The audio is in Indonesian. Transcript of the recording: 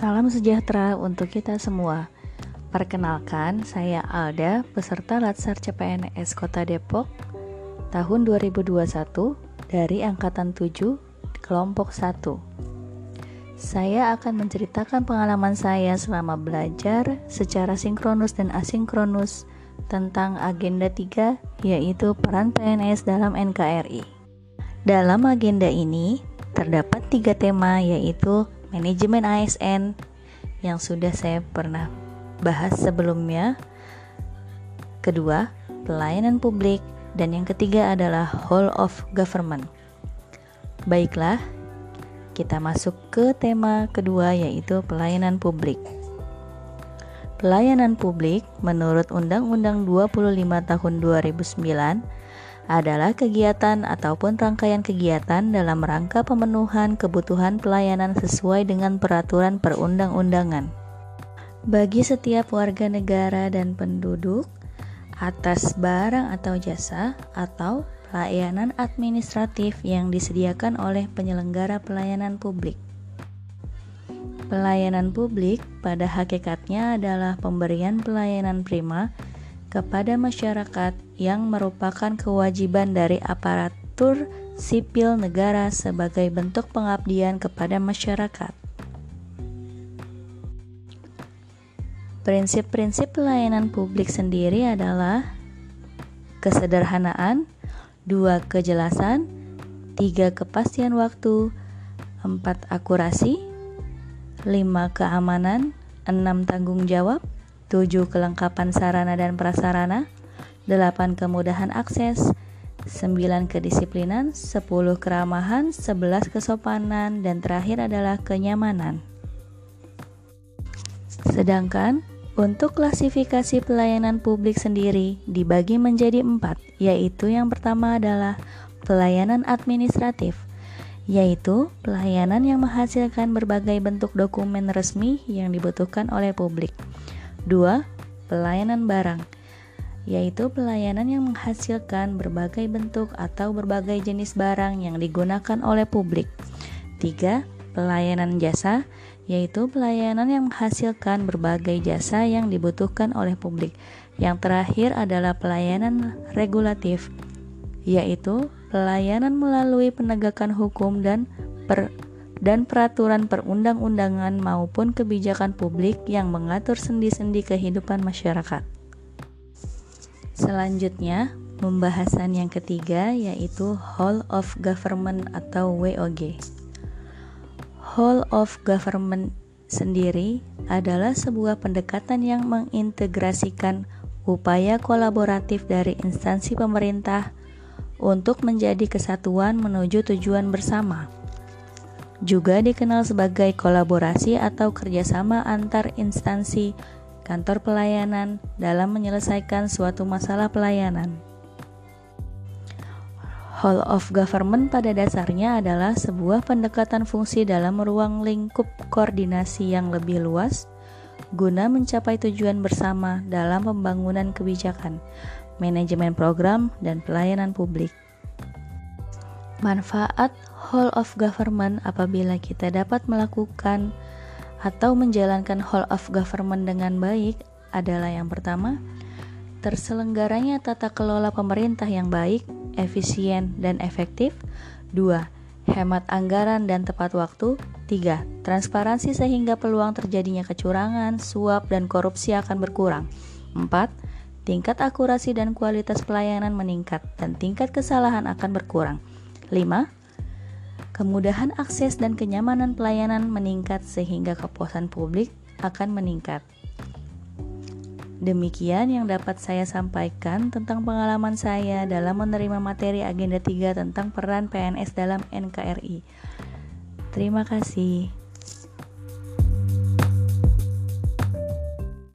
Salam sejahtera untuk kita semua. Perkenalkan, saya Alda, peserta Latsar CPNS Kota Depok tahun 2021 dari angkatan 7 kelompok 1. Saya akan menceritakan pengalaman saya selama belajar secara sinkronus dan asinkronus tentang agenda 3 yaitu peran PNS dalam NKRI. Dalam agenda ini terdapat tiga tema yaitu manajemen ASN yang sudah saya pernah bahas sebelumnya. Kedua, pelayanan publik dan yang ketiga adalah whole of government. Baiklah, kita masuk ke tema kedua yaitu pelayanan publik. Pelayanan publik menurut Undang-Undang 25 tahun 2009 adalah kegiatan ataupun rangkaian kegiatan dalam rangka pemenuhan kebutuhan pelayanan sesuai dengan peraturan perundang-undangan. Bagi setiap warga negara dan penduduk, atas barang atau jasa atau pelayanan administratif yang disediakan oleh penyelenggara pelayanan publik. Pelayanan publik pada hakikatnya adalah pemberian pelayanan prima kepada masyarakat yang merupakan kewajiban dari aparatur sipil negara sebagai bentuk pengabdian kepada masyarakat. Prinsip-prinsip pelayanan publik sendiri adalah kesederhanaan, dua kejelasan, tiga kepastian waktu, empat akurasi, lima keamanan, enam tanggung jawab, 7 kelengkapan sarana dan prasarana, 8 kemudahan akses, 9 kedisiplinan, 10 keramahan, 11 kesopanan, dan terakhir adalah kenyamanan. Sedangkan untuk klasifikasi pelayanan publik sendiri dibagi menjadi empat, yaitu yang pertama adalah pelayanan administratif, yaitu pelayanan yang menghasilkan berbagai bentuk dokumen resmi yang dibutuhkan oleh publik. Dua, pelayanan barang, yaitu pelayanan yang menghasilkan berbagai bentuk atau berbagai jenis barang yang digunakan oleh publik. Tiga, pelayanan jasa, yaitu pelayanan yang menghasilkan berbagai jasa yang dibutuhkan oleh publik. Yang terakhir adalah pelayanan regulatif, yaitu pelayanan melalui penegakan hukum dan per dan peraturan perundang-undangan maupun kebijakan publik yang mengatur sendi-sendi kehidupan masyarakat. Selanjutnya, pembahasan yang ketiga yaitu Whole of Government atau WOG. Whole of Government sendiri adalah sebuah pendekatan yang mengintegrasikan upaya kolaboratif dari instansi pemerintah untuk menjadi kesatuan menuju tujuan bersama juga dikenal sebagai kolaborasi atau kerjasama antar instansi kantor pelayanan dalam menyelesaikan suatu masalah pelayanan. Whole of government pada dasarnya adalah sebuah pendekatan fungsi dalam ruang lingkup koordinasi yang lebih luas guna mencapai tujuan bersama dalam pembangunan kebijakan, manajemen program, dan pelayanan publik. Manfaat whole of government apabila kita dapat melakukan atau menjalankan whole of government dengan baik adalah yang pertama, terselenggaranya tata kelola pemerintah yang baik, efisien, dan efektif. Dua, hemat anggaran dan tepat waktu. Tiga, transparansi sehingga peluang terjadinya kecurangan, suap, dan korupsi akan berkurang. Empat, tingkat akurasi dan kualitas pelayanan meningkat dan tingkat kesalahan akan berkurang. 5. Kemudahan akses dan kenyamanan pelayanan meningkat sehingga kepuasan publik akan meningkat. Demikian yang dapat saya sampaikan tentang pengalaman saya dalam menerima materi agenda 3 tentang peran PNS dalam NKRI. Terima kasih.